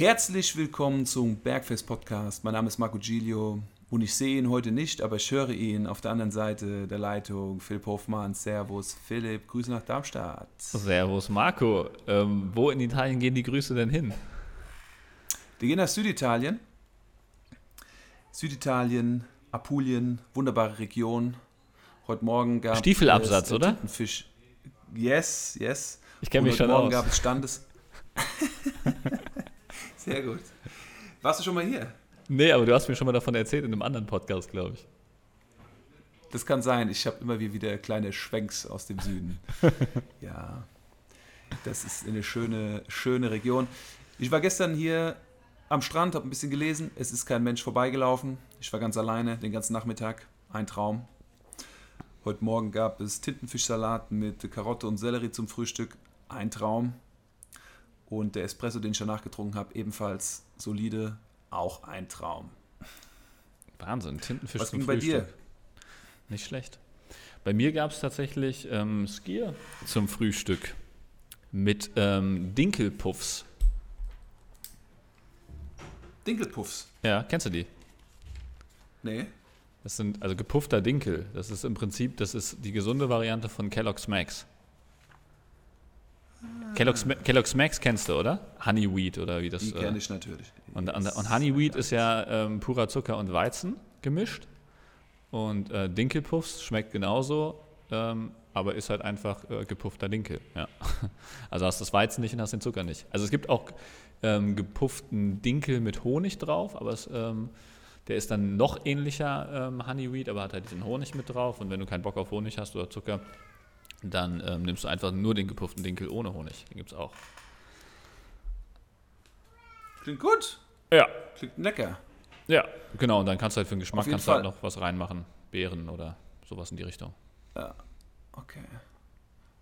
Herzlich willkommen zum Bergfest Podcast. Mein Name ist Marco Giglio und ich sehe ihn heute nicht, aber ich höre ihn auf der anderen Seite der Leitung. Philipp Hoffmann, Servus Philipp, Grüße nach Darmstadt. Servus Marco. Ähm, wo in Italien gehen die Grüße denn hin? Die gehen nach Süditalien. Süditalien, Apulien, wunderbare Region. Heute Morgen gab Stiefelabsatz, es, äh, oder? Fisch. Yes, yes. Ich kenne mich schon morgen aus. gab es Standes. Sehr gut. Warst du schon mal hier? Nee, aber du hast mir schon mal davon erzählt in einem anderen Podcast, glaube ich. Das kann sein. Ich habe immer wieder kleine Schwenks aus dem Süden. ja, das ist eine schöne, schöne Region. Ich war gestern hier am Strand, habe ein bisschen gelesen. Es ist kein Mensch vorbeigelaufen. Ich war ganz alleine den ganzen Nachmittag. Ein Traum. Heute Morgen gab es Tintenfischsalat mit Karotte und Sellerie zum Frühstück. Ein Traum. Und der Espresso, den ich danach getrunken habe, ebenfalls solide, auch ein Traum. Wahnsinn, Tintenfisch Was zum ging bei dir? Nicht schlecht. Bei mir gab es tatsächlich ähm, Skier zum Frühstück mit ähm, Dinkelpuffs. Dinkelpuffs? Ja, kennst du die? Nee. Das sind also gepuffter Dinkel. Das ist im Prinzip, das ist die gesunde Variante von Kellogg's Max. Kellogg's, Kellogg's Max kennst du, oder? Honeyweed oder wie das. Die kenne äh, ich natürlich. Und, und, und Honeyweed ist ja ähm, purer Zucker und Weizen gemischt. Und äh, Dinkelpuffs schmeckt genauso, ähm, aber ist halt einfach äh, gepuffter Dinkel. Ja. Also hast das Weizen nicht und hast den Zucker nicht. Also es gibt auch ähm, gepufften Dinkel mit Honig drauf, aber es, ähm, der ist dann noch ähnlicher ähm, Honeyweed, aber hat halt diesen Honig mit drauf. Und wenn du keinen Bock auf Honig hast oder Zucker, dann ähm, nimmst du einfach nur den gepufften Dinkel ohne Honig. Den gibt es auch. Klingt gut. Ja. Klingt lecker. Ja, genau. Und dann kannst du halt für den Geschmack kannst du halt noch was reinmachen. Beeren oder sowas in die Richtung. Ja, okay.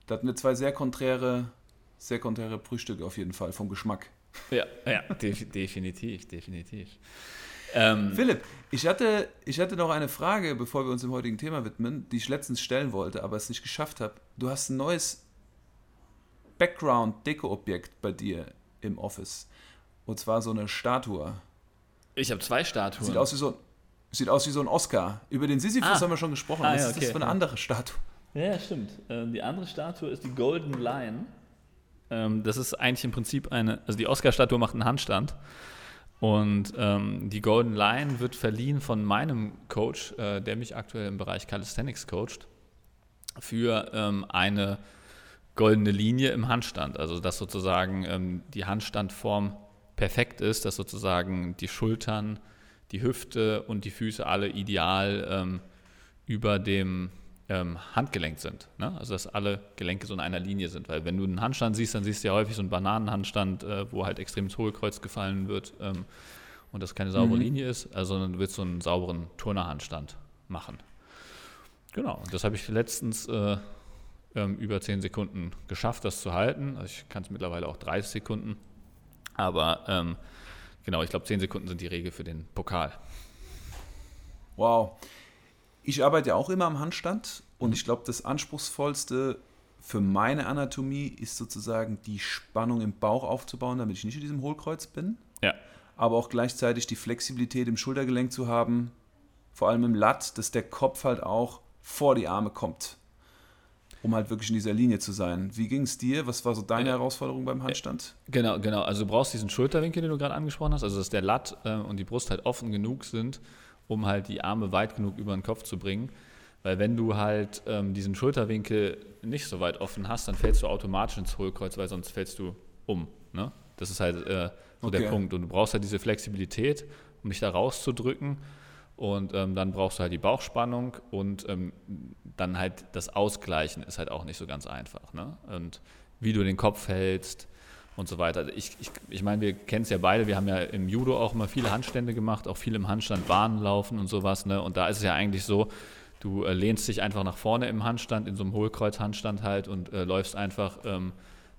Da hatten wir zwei sehr konträre, sehr konträre Frühstücke auf jeden Fall vom Geschmack. Ja, ja, definitiv, definitiv. Ähm, Philipp, ich hatte, ich hatte noch eine Frage, bevor wir uns dem heutigen Thema widmen, die ich letztens stellen wollte, aber es nicht geschafft habe. Du hast ein neues Background-Deko-Objekt bei dir im Office. Und zwar so eine Statue. Ich habe zwei Statuen. Sieht aus wie so, sieht aus wie so ein Oscar. Über den Sisyphus ah. haben wir schon gesprochen. Ah, ja, okay. ist das für eine andere Statue? Ja, stimmt. Ähm, die andere Statue ist die Golden Lion. Ähm, das ist eigentlich im Prinzip eine, also die Oscar-Statue macht einen Handstand. Und ähm, die Golden Lion wird verliehen von meinem Coach, äh, der mich aktuell im Bereich Calisthenics coacht, für ähm, eine goldene Linie im Handstand. Also dass sozusagen ähm, die Handstandform perfekt ist, dass sozusagen die Schultern, die Hüfte und die Füße alle ideal ähm, über dem ähm, handgelenkt sind. Ne? Also dass alle Gelenke so in einer Linie sind. Weil wenn du einen Handstand siehst, dann siehst du ja häufig so einen Bananenhandstand, äh, wo halt extrem ins Hohlkreuz gefallen wird ähm, und das keine saubere mhm. Linie ist, also sondern du willst so einen sauberen Turnerhandstand machen. Genau, und das habe ich letztens äh, ähm, über 10 Sekunden geschafft, das zu halten. Also ich kann es mittlerweile auch 30 Sekunden. Aber ähm, genau, ich glaube, 10 Sekunden sind die Regel für den Pokal. Wow. Ich arbeite ja auch immer am Handstand und mhm. ich glaube, das Anspruchsvollste für meine Anatomie ist sozusagen die Spannung im Bauch aufzubauen, damit ich nicht in diesem Hohlkreuz bin. Ja. Aber auch gleichzeitig die Flexibilität im Schultergelenk zu haben, vor allem im Latt, dass der Kopf halt auch vor die Arme kommt, um halt wirklich in dieser Linie zu sein. Wie ging es dir? Was war so deine. Herausforderung beim Handstand? Genau, genau. Also du brauchst diesen Schulterwinkel, den du gerade angesprochen hast, also dass der Latt äh, und die Brust halt offen genug sind, um halt die Arme weit genug über den Kopf zu bringen. Weil wenn du halt ähm, diesen Schulterwinkel nicht so weit offen hast, dann fällst du automatisch ins Hohlkreuz, weil sonst fällst du um. Ne? Das ist halt äh, so okay. der Punkt. Und du brauchst halt diese Flexibilität, um dich da rauszudrücken. Und ähm, dann brauchst du halt die Bauchspannung und ähm, dann halt das Ausgleichen ist halt auch nicht so ganz einfach. Ne? Und wie du den Kopf hältst, und so weiter. Also ich, ich, ich meine, wir kennen es ja beide, wir haben ja im Judo auch immer viele Handstände gemacht, auch viel im Handstand Bahnen laufen und sowas. Ne? Und da ist es ja eigentlich so, du äh, lehnst dich einfach nach vorne im Handstand, in so einem Hohlkreuz-Handstand halt und äh, läufst einfach ähm,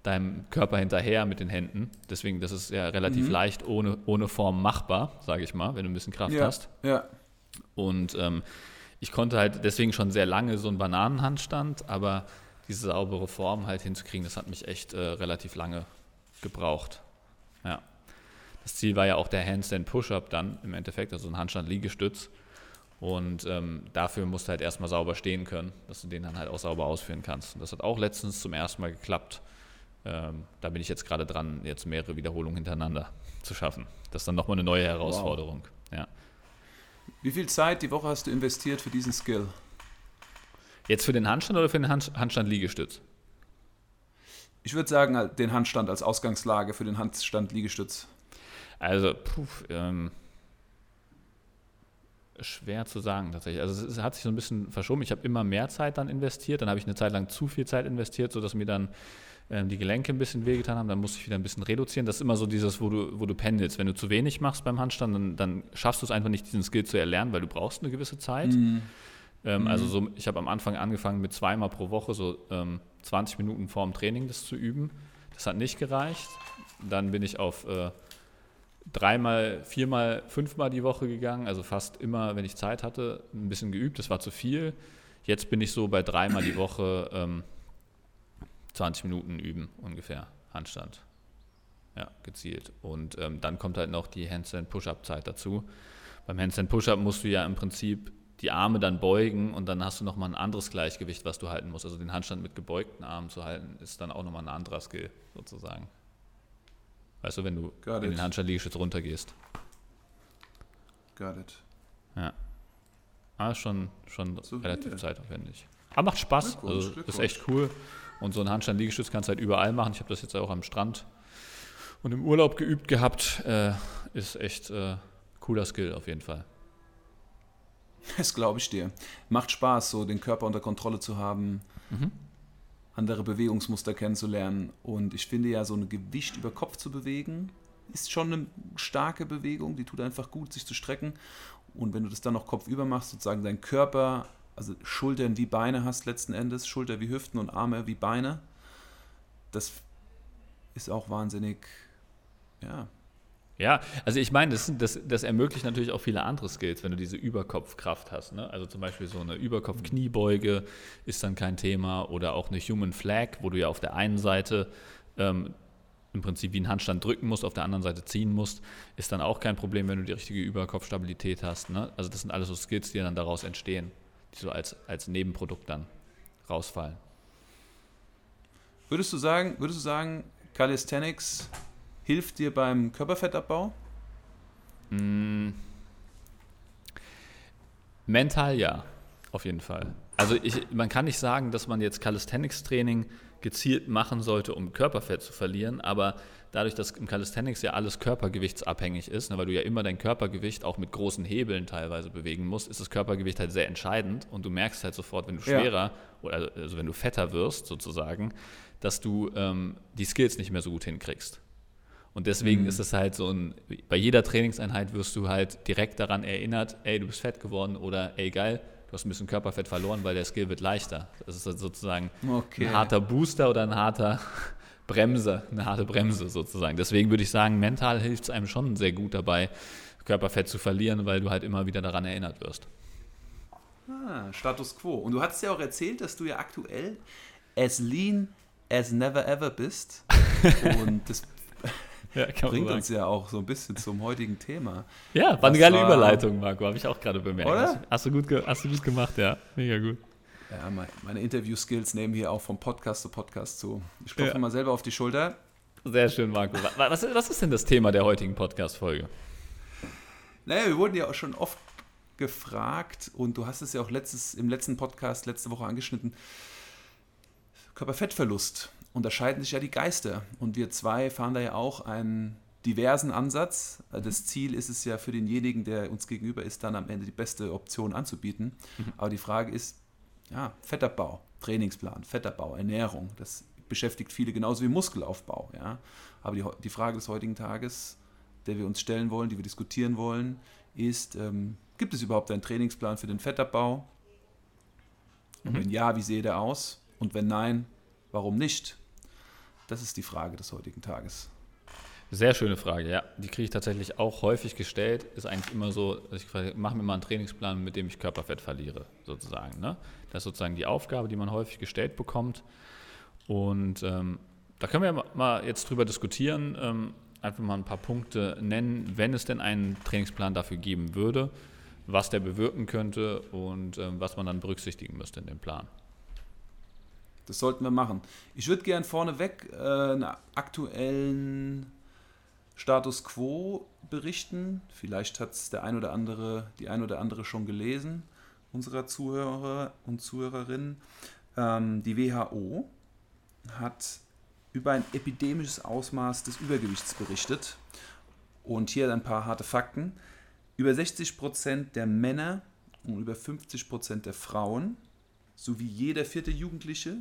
deinem Körper hinterher mit den Händen. Deswegen, das ist ja relativ mhm. leicht ohne, ohne Form machbar, sage ich mal, wenn du ein bisschen Kraft ja, hast. Ja. Und ähm, ich konnte halt deswegen schon sehr lange so einen Bananenhandstand, aber diese saubere Form halt hinzukriegen, das hat mich echt äh, relativ lange gebraucht. Ja. das Ziel war ja auch der Handstand Push-Up dann im Endeffekt, also ein Handstand-Liegestütz. Und ähm, dafür musst du halt erstmal sauber stehen können, dass du den dann halt auch sauber ausführen kannst. Und das hat auch letztens zum ersten Mal geklappt. Ähm, da bin ich jetzt gerade dran, jetzt mehrere Wiederholungen hintereinander zu schaffen. Das ist dann nochmal eine neue Herausforderung. Wow. Ja. Wie viel Zeit die Woche hast du investiert für diesen Skill? Jetzt für den Handstand oder für den Hand Handstand-Liegestütz? Ich würde sagen, den Handstand als Ausgangslage für den Handstand-Liegestütz. Also, puh, ähm, schwer zu sagen tatsächlich. Also es hat sich so ein bisschen verschoben. Ich habe immer mehr Zeit dann investiert. Dann habe ich eine Zeit lang zu viel Zeit investiert, sodass mir dann ähm, die Gelenke ein bisschen wehgetan haben. Dann musste ich wieder ein bisschen reduzieren. Das ist immer so dieses, wo du, wo du pendelst. Wenn du zu wenig machst beim Handstand, dann, dann schaffst du es einfach nicht, diesen Skill zu erlernen, weil du brauchst eine gewisse Zeit. Mhm. Ähm, also mhm. so, ich habe am Anfang angefangen mit zweimal pro Woche so ähm, 20 Minuten vorm Training das zu üben. Das hat nicht gereicht. Dann bin ich auf äh, dreimal, viermal, fünfmal die Woche gegangen, also fast immer, wenn ich Zeit hatte, ein bisschen geübt. Das war zu viel. Jetzt bin ich so bei dreimal die Woche ähm, 20 Minuten üben ungefähr, Handstand. Ja, gezielt. Und ähm, dann kommt halt noch die Handstand-Push-Up-Zeit dazu. Beim Handstand-Push-Up musst du ja im Prinzip die Arme dann beugen und dann hast du nochmal ein anderes Gleichgewicht, was du halten musst. Also den Handstand mit gebeugten Armen zu halten, ist dann auch nochmal ein anderer Skill sozusagen. Weißt du, wenn du Got in it. den Handstand-Liegestütz runtergehst. Got it. Ja. Ah, schon, schon so relativ zeitaufwendig. Aber macht Spaß. Also, ist echt cool. Und so ein Handstand-Liegestütz kannst du halt überall machen. Ich habe das jetzt auch am Strand und im Urlaub geübt gehabt. Äh, ist echt äh, cooler Skill auf jeden Fall. Das glaube ich dir. Macht Spaß, so den Körper unter Kontrolle zu haben, mhm. andere Bewegungsmuster kennenzulernen. Und ich finde ja, so ein Gewicht über Kopf zu bewegen, ist schon eine starke Bewegung. Die tut einfach gut, sich zu strecken. Und wenn du das dann noch kopfüber machst, sozusagen deinen Körper, also Schultern wie Beine hast letzten Endes, Schulter wie Hüften und Arme wie Beine, das ist auch wahnsinnig, ja, ja, also ich meine, das, das, das, ermöglicht natürlich auch viele andere Skills, wenn du diese Überkopfkraft hast. Ne? Also zum Beispiel so eine Überkopf-Kniebeuge ist dann kein Thema oder auch eine Human Flag, wo du ja auf der einen Seite ähm, im Prinzip wie einen Handstand drücken musst, auf der anderen Seite ziehen musst, ist dann auch kein Problem, wenn du die richtige Überkopfstabilität hast. Ne? Also das sind alles so Skills, die dann daraus entstehen, die so als, als Nebenprodukt dann rausfallen. Würdest du sagen, würdest du sagen, Calisthenics hilft dir beim Körperfettabbau? Mm. Mental ja, auf jeden Fall. Also ich, man kann nicht sagen, dass man jetzt Calisthenics-Training gezielt machen sollte, um Körperfett zu verlieren, aber dadurch, dass im Calisthenics ja alles körpergewichtsabhängig ist, ne, weil du ja immer dein Körpergewicht auch mit großen Hebeln teilweise bewegen musst, ist das Körpergewicht halt sehr entscheidend und du merkst halt sofort, wenn du schwerer ja. oder also wenn du fetter wirst sozusagen, dass du ähm, die Skills nicht mehr so gut hinkriegst. Und deswegen mhm. ist es halt so ein, bei jeder Trainingseinheit wirst du halt direkt daran erinnert, ey, du bist fett geworden oder ey, geil, du hast ein bisschen Körperfett verloren, weil der Skill wird leichter. Das ist halt sozusagen okay. ein harter Booster oder ein harter Bremse, eine harte Bremse sozusagen. Deswegen würde ich sagen, mental hilft es einem schon sehr gut dabei, Körperfett zu verlieren, weil du halt immer wieder daran erinnert wirst. Ah, Status quo. Und du hast ja auch erzählt, dass du ja aktuell as lean as never ever bist. Und das ja, bringt uns ja auch so ein bisschen zum heutigen Thema. Ja, war eine geile war, Überleitung, Marco, habe ich auch gerade bemerkt. Oder? Hast du, gut hast du gut gemacht, ja. Mega gut. Ja, meine Interview-Skills nehmen hier auch vom Podcast zu Podcast zu. Ich klopfe ja. mal selber auf die Schulter. Sehr schön, Marco. Was, was ist denn das Thema der heutigen Podcast-Folge? Naja, wir wurden ja auch schon oft gefragt und du hast es ja auch letztes, im letzten Podcast letzte Woche angeschnitten. Körperfettverlust unterscheiden sich ja die Geister. Und wir zwei fahren da ja auch einen diversen Ansatz. Das Ziel ist es ja für denjenigen, der uns gegenüber ist, dann am Ende die beste Option anzubieten. Mhm. Aber die Frage ist, ja, Fettabbau, Trainingsplan, Fettabbau, Ernährung, das beschäftigt viele genauso wie Muskelaufbau. Ja. Aber die, die Frage des heutigen Tages, der wir uns stellen wollen, die wir diskutieren wollen, ist, ähm, gibt es überhaupt einen Trainingsplan für den Fettabbau? Und mhm. wenn ja, wie sehe der aus? Und wenn nein, warum nicht? Das ist die Frage des heutigen Tages. Sehr schöne Frage, ja. Die kriege ich tatsächlich auch häufig gestellt. Ist eigentlich immer so, ich mache mir mal einen Trainingsplan, mit dem ich Körperfett verliere, sozusagen. Ne? Das ist sozusagen die Aufgabe, die man häufig gestellt bekommt. Und ähm, da können wir mal jetzt drüber diskutieren. Ähm, einfach mal ein paar Punkte nennen, wenn es denn einen Trainingsplan dafür geben würde, was der bewirken könnte und ähm, was man dann berücksichtigen müsste in dem Plan. Das sollten wir machen. Ich würde gerne vorneweg äh, einen aktuellen Status quo berichten. Vielleicht hat es der ein oder andere, die ein oder andere schon gelesen, unserer Zuhörer und Zuhörerinnen. Ähm, die WHO hat über ein epidemisches Ausmaß des Übergewichts berichtet. Und hier ein paar harte Fakten. Über 60 Prozent der Männer und über 50 Prozent der Frauen sowie jeder vierte Jugendliche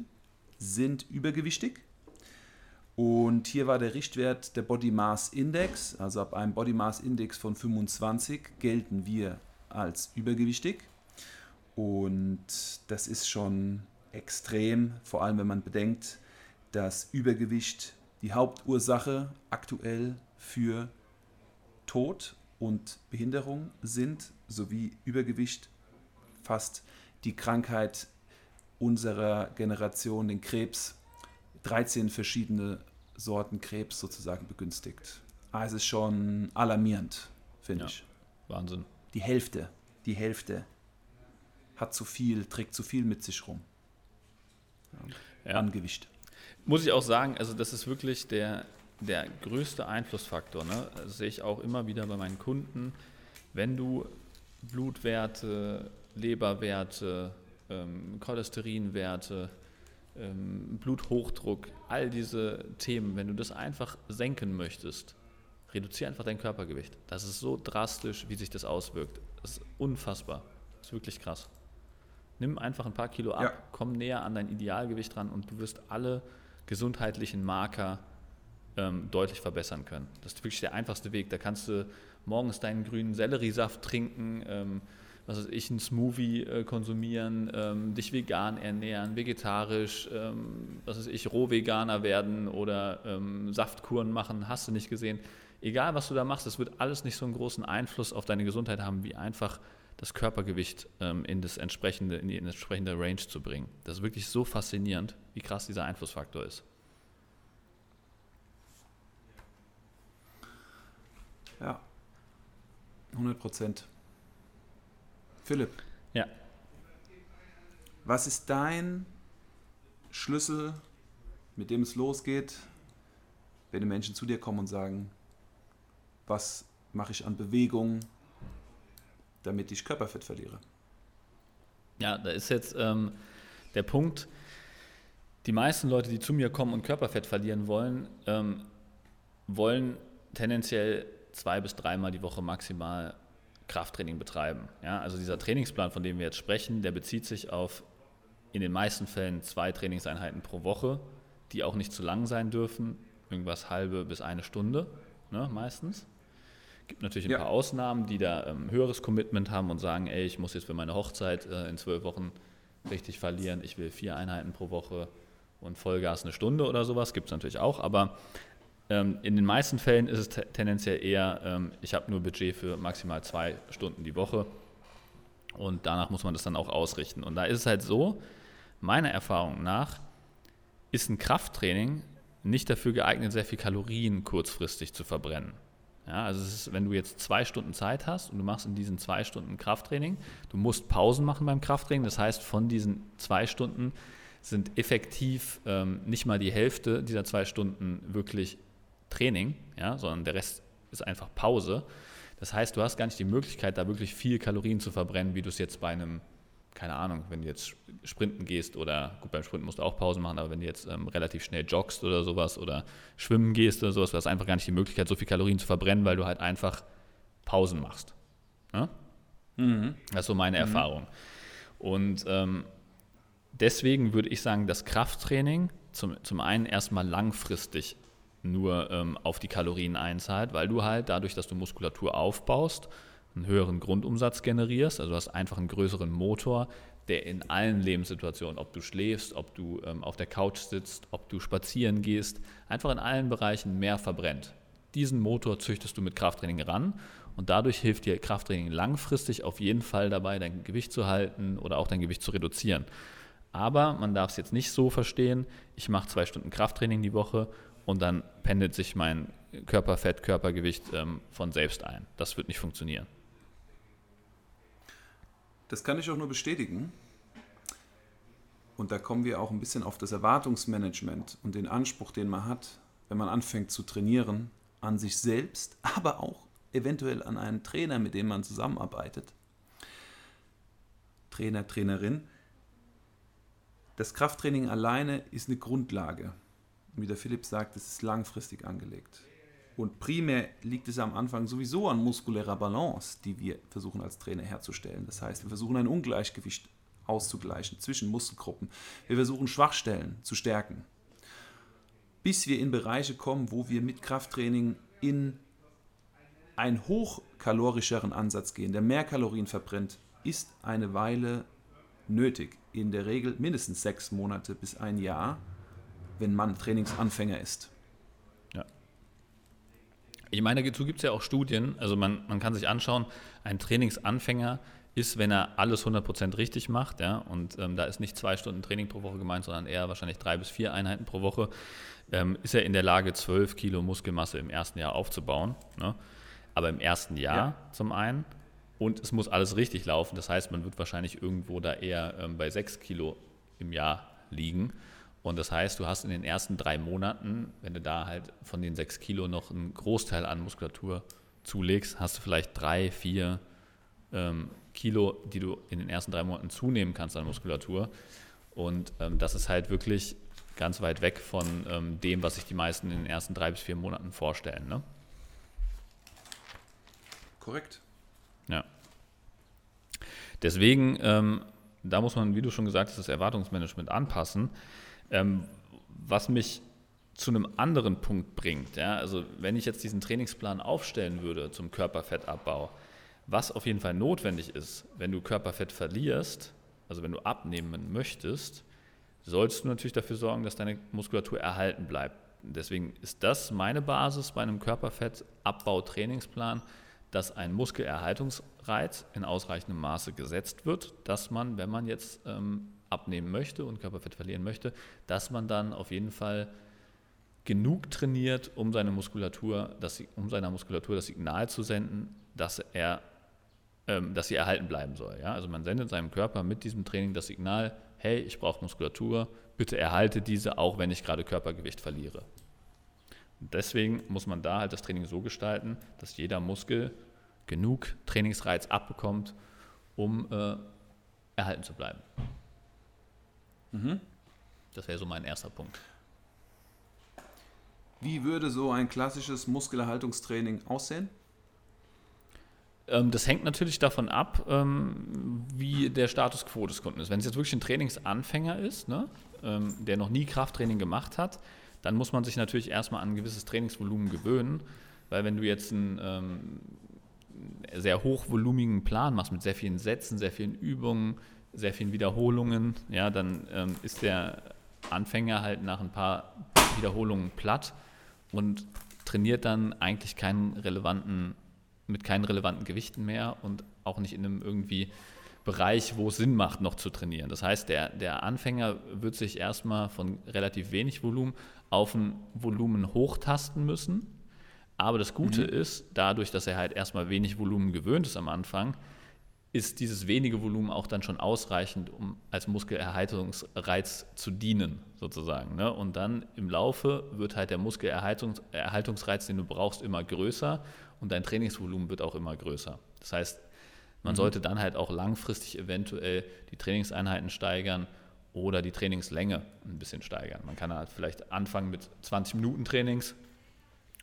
sind übergewichtig. Und hier war der Richtwert der Body Mass Index. Also ab einem Body Mass Index von 25 gelten wir als übergewichtig. Und das ist schon extrem, vor allem wenn man bedenkt, dass Übergewicht die Hauptursache aktuell für Tod und Behinderung sind, sowie Übergewicht fast die Krankheit unserer Generation, den Krebs, 13 verschiedene Sorten Krebs sozusagen begünstigt. Ah, es ist schon alarmierend, finde ja, ich. Wahnsinn. Die Hälfte, die Hälfte hat zu viel, trägt zu viel mit sich rum. Ja. An Gewicht. Muss ich auch sagen, also das ist wirklich der, der größte Einflussfaktor. Ne? Das sehe ich auch immer wieder bei meinen Kunden. Wenn du Blutwerte, Leberwerte, ähm, Cholesterinwerte, ähm, Bluthochdruck, all diese Themen, wenn du das einfach senken möchtest, reduziere einfach dein Körpergewicht. Das ist so drastisch, wie sich das auswirkt. Das ist unfassbar. Das ist wirklich krass. Nimm einfach ein paar Kilo ab, ja. komm näher an dein Idealgewicht ran und du wirst alle gesundheitlichen Marker ähm, deutlich verbessern können. Das ist wirklich der einfachste Weg. Da kannst du morgens deinen grünen Selleriesaft trinken, ähm, was weiß ich, einen Smoothie äh, konsumieren, ähm, dich vegan ernähren, vegetarisch, ähm, was weiß ich, Rohveganer werden oder ähm, Saftkuren machen, hast du nicht gesehen. Egal, was du da machst, es wird alles nicht so einen großen Einfluss auf deine Gesundheit haben, wie einfach das Körpergewicht ähm, in, das entsprechende, in die entsprechende Range zu bringen. Das ist wirklich so faszinierend, wie krass dieser Einflussfaktor ist. Ja, 100 Prozent. Philipp. Ja. Was ist dein Schlüssel, mit dem es losgeht, wenn die Menschen zu dir kommen und sagen, was mache ich an Bewegung, damit ich Körperfett verliere? Ja, da ist jetzt ähm, der Punkt, die meisten Leute, die zu mir kommen und Körperfett verlieren wollen, ähm, wollen tendenziell zwei bis dreimal die Woche maximal Krafttraining betreiben. Ja, also dieser Trainingsplan, von dem wir jetzt sprechen, der bezieht sich auf in den meisten Fällen zwei Trainingseinheiten pro Woche, die auch nicht zu lang sein dürfen, irgendwas halbe bis eine Stunde, ne, meistens. Gibt natürlich ein ja. paar Ausnahmen, die da ähm, höheres Commitment haben und sagen, ey, ich muss jetzt für meine Hochzeit äh, in zwölf Wochen richtig verlieren, ich will vier Einheiten pro Woche und Vollgas eine Stunde oder sowas, gibt es natürlich auch, aber ähm, in den meisten Fällen ist es tendenziell eher, ähm, ich habe nur Budget für maximal zwei Stunden die Woche und danach muss man das dann auch ausrichten. Und da ist es halt so, meiner Erfahrung nach ist ein Krafttraining nicht dafür geeignet, sehr viel Kalorien kurzfristig zu verbrennen. Ja, also ist, wenn du jetzt zwei Stunden Zeit hast und du machst in diesen zwei Stunden Krafttraining, du musst Pausen machen beim Krafttraining, das heißt von diesen zwei Stunden sind effektiv ähm, nicht mal die Hälfte dieser zwei Stunden wirklich Training, ja, sondern der Rest ist einfach Pause. Das heißt, du hast gar nicht die Möglichkeit, da wirklich viel Kalorien zu verbrennen, wie du es jetzt bei einem, keine Ahnung, wenn du jetzt sprinten gehst oder, gut, beim Sprinten musst du auch Pause machen, aber wenn du jetzt ähm, relativ schnell joggst oder sowas oder schwimmen gehst oder sowas, du hast einfach gar nicht die Möglichkeit, so viel Kalorien zu verbrennen, weil du halt einfach Pausen machst. Ja? Mhm. Das ist so meine mhm. Erfahrung. Und ähm, deswegen würde ich sagen, das Krafttraining zum, zum einen erstmal langfristig nur ähm, auf die Kalorien einzahlt, weil du halt dadurch, dass du Muskulatur aufbaust, einen höheren Grundumsatz generierst. Also du hast einfach einen größeren Motor, der in allen Lebenssituationen, ob du schläfst, ob du ähm, auf der Couch sitzt, ob du spazieren gehst, einfach in allen Bereichen mehr verbrennt. Diesen Motor züchtest du mit Krafttraining ran und dadurch hilft dir Krafttraining langfristig auf jeden Fall dabei, dein Gewicht zu halten oder auch dein Gewicht zu reduzieren. Aber man darf es jetzt nicht so verstehen, ich mache zwei Stunden Krafttraining die Woche und dann pendelt sich mein Körperfett, Körpergewicht ähm, von selbst ein. Das wird nicht funktionieren. Das kann ich auch nur bestätigen. Und da kommen wir auch ein bisschen auf das Erwartungsmanagement und den Anspruch, den man hat, wenn man anfängt zu trainieren, an sich selbst, aber auch eventuell an einen Trainer, mit dem man zusammenarbeitet. Trainer, Trainerin. Das Krafttraining alleine ist eine Grundlage. Wie der Philipp sagt, es ist langfristig angelegt. Und primär liegt es am Anfang sowieso an muskulärer Balance, die wir versuchen als Trainer herzustellen. Das heißt, wir versuchen ein Ungleichgewicht auszugleichen zwischen Muskelgruppen. Wir versuchen Schwachstellen zu stärken, bis wir in Bereiche kommen, wo wir mit Krafttraining in einen hochkalorischeren Ansatz gehen, der mehr Kalorien verbrennt, ist eine Weile nötig. In der Regel mindestens sechs Monate bis ein Jahr, wenn man Trainingsanfänger ist. Ich meine, dazu gibt es ja auch Studien, also man, man kann sich anschauen, ein Trainingsanfänger ist, wenn er alles 100% richtig macht, ja, und ähm, da ist nicht zwei Stunden Training pro Woche gemeint, sondern eher wahrscheinlich drei bis vier Einheiten pro Woche, ähm, ist er in der Lage, 12 Kilo Muskelmasse im ersten Jahr aufzubauen. Ne? Aber im ersten Jahr ja. zum einen und es muss alles richtig laufen, das heißt, man wird wahrscheinlich irgendwo da eher ähm, bei 6 Kilo im Jahr liegen. Und das heißt, du hast in den ersten drei Monaten, wenn du da halt von den sechs Kilo noch einen Großteil an Muskulatur zulegst, hast du vielleicht drei, vier ähm, Kilo, die du in den ersten drei Monaten zunehmen kannst an Muskulatur. Und ähm, das ist halt wirklich ganz weit weg von ähm, dem, was sich die meisten in den ersten drei bis vier Monaten vorstellen. Ne? Korrekt. Ja. Deswegen, ähm, da muss man, wie du schon gesagt hast, das Erwartungsmanagement anpassen. Ähm, was mich zu einem anderen Punkt bringt. Ja? Also wenn ich jetzt diesen Trainingsplan aufstellen würde zum Körperfettabbau, was auf jeden Fall notwendig ist, wenn du Körperfett verlierst, also wenn du abnehmen möchtest, sollst du natürlich dafür sorgen, dass deine Muskulatur erhalten bleibt. Deswegen ist das meine Basis bei einem Körperfettabbau-Trainingsplan, dass ein Muskelerhaltungsreiz in ausreichendem Maße gesetzt wird, dass man, wenn man jetzt ähm, abnehmen möchte und Körperfett verlieren möchte, dass man dann auf jeden Fall genug trainiert, um seine Muskulatur, das, um seiner Muskulatur das Signal zu senden, dass er, ähm, dass sie erhalten bleiben soll. Ja? Also man sendet seinem Körper mit diesem Training das Signal, hey, ich brauche Muskulatur, bitte erhalte diese, auch wenn ich gerade Körpergewicht verliere. Und deswegen muss man da halt das Training so gestalten, dass jeder Muskel genug Trainingsreiz abbekommt, um äh, erhalten zu bleiben. Mhm. Das wäre so mein erster Punkt. Wie würde so ein klassisches Muskelerhaltungstraining aussehen? Ähm, das hängt natürlich davon ab, ähm, wie der Status quo des Kunden ist. Wenn es jetzt wirklich ein Trainingsanfänger ist, ne, ähm, der noch nie Krafttraining gemacht hat, dann muss man sich natürlich erstmal an ein gewisses Trainingsvolumen gewöhnen, weil wenn du jetzt einen sehr hochvolumigen Plan machst mit sehr vielen Sätzen, sehr vielen Übungen, sehr vielen Wiederholungen, ja, dann ähm, ist der Anfänger halt nach ein paar Wiederholungen platt und trainiert dann eigentlich keinen relevanten, mit keinen relevanten Gewichten mehr und auch nicht in einem irgendwie Bereich, wo es Sinn macht, noch zu trainieren. Das heißt, der, der Anfänger wird sich erstmal von relativ wenig Volumen auf ein Volumen hochtasten müssen. Aber das Gute mhm. ist, dadurch, dass er halt erstmal wenig Volumen gewöhnt ist am Anfang, ist dieses wenige Volumen auch dann schon ausreichend, um als Muskelerhaltungsreiz zu dienen, sozusagen. Ne? Und dann im Laufe wird halt der Muskelerhaltungsreiz, den du brauchst, immer größer und dein Trainingsvolumen wird auch immer größer. Das heißt, man mhm. sollte dann halt auch langfristig eventuell die Trainingseinheiten steigern oder die Trainingslänge ein bisschen steigern. Man kann halt vielleicht anfangen mit 20 Minuten Trainings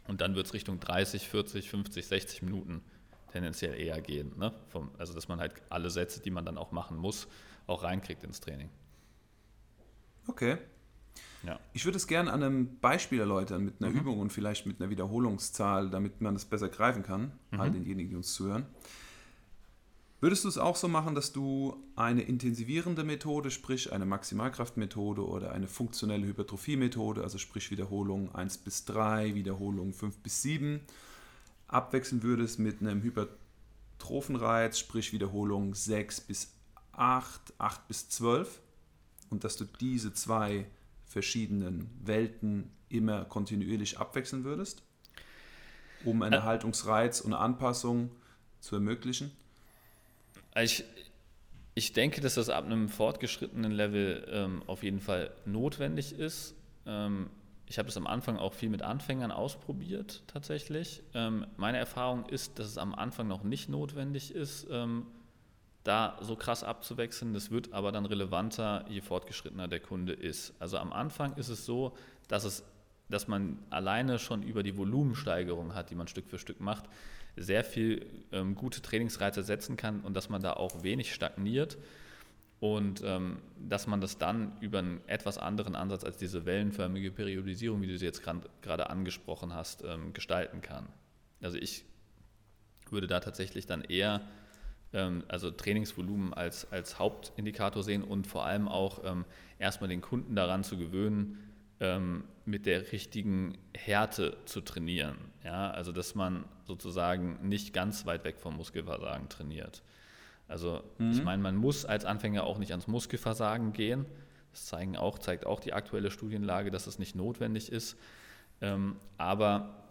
und dann wird es Richtung 30, 40, 50, 60 Minuten tendenziell eher gehen. Ne? Vom, also dass man halt alle Sätze, die man dann auch machen muss, auch reinkriegt ins Training. Okay. Ja. Ich würde es gerne an einem Beispiel erläutern, mit einer mhm. Übung und vielleicht mit einer Wiederholungszahl, damit man das besser greifen kann, mhm. all denjenigen, die uns zuhören. Würdest du es auch so machen, dass du eine intensivierende Methode, sprich eine Maximalkraftmethode oder eine funktionelle Hypertrophie-Methode, also sprich Wiederholung 1 bis 3, Wiederholung 5 bis 7, abwechseln würdest mit einem Hypertrophenreiz, sprich Wiederholung 6 bis 8, 8 bis 12 und dass du diese zwei verschiedenen Welten immer kontinuierlich abwechseln würdest, um einen Haltungsreiz und eine Anpassung zu ermöglichen? Ich, ich denke, dass das ab einem fortgeschrittenen Level ähm, auf jeden Fall notwendig ist. Ähm, ich habe es am Anfang auch viel mit Anfängern ausprobiert, tatsächlich. Ähm, meine Erfahrung ist, dass es am Anfang noch nicht notwendig ist, ähm, da so krass abzuwechseln. Das wird aber dann relevanter, je fortgeschrittener der Kunde ist. Also am Anfang ist es so, dass, es, dass man alleine schon über die Volumensteigerung hat, die man Stück für Stück macht, sehr viel ähm, gute Trainingsreize setzen kann und dass man da auch wenig stagniert und ähm, dass man das dann über einen etwas anderen Ansatz als diese wellenförmige Periodisierung, wie du sie jetzt gerade angesprochen hast, ähm, gestalten kann. Also ich würde da tatsächlich dann eher ähm, also Trainingsvolumen als, als Hauptindikator sehen und vor allem auch ähm, erstmal den Kunden daran zu gewöhnen, ähm, mit der richtigen Härte zu trainieren. Ja? Also dass man sozusagen nicht ganz weit weg vom Muskelversagen trainiert. Also mhm. ich meine, man muss als Anfänger auch nicht ans Muskelversagen gehen. Das zeigen auch, zeigt auch die aktuelle Studienlage, dass es nicht notwendig ist. Ähm, aber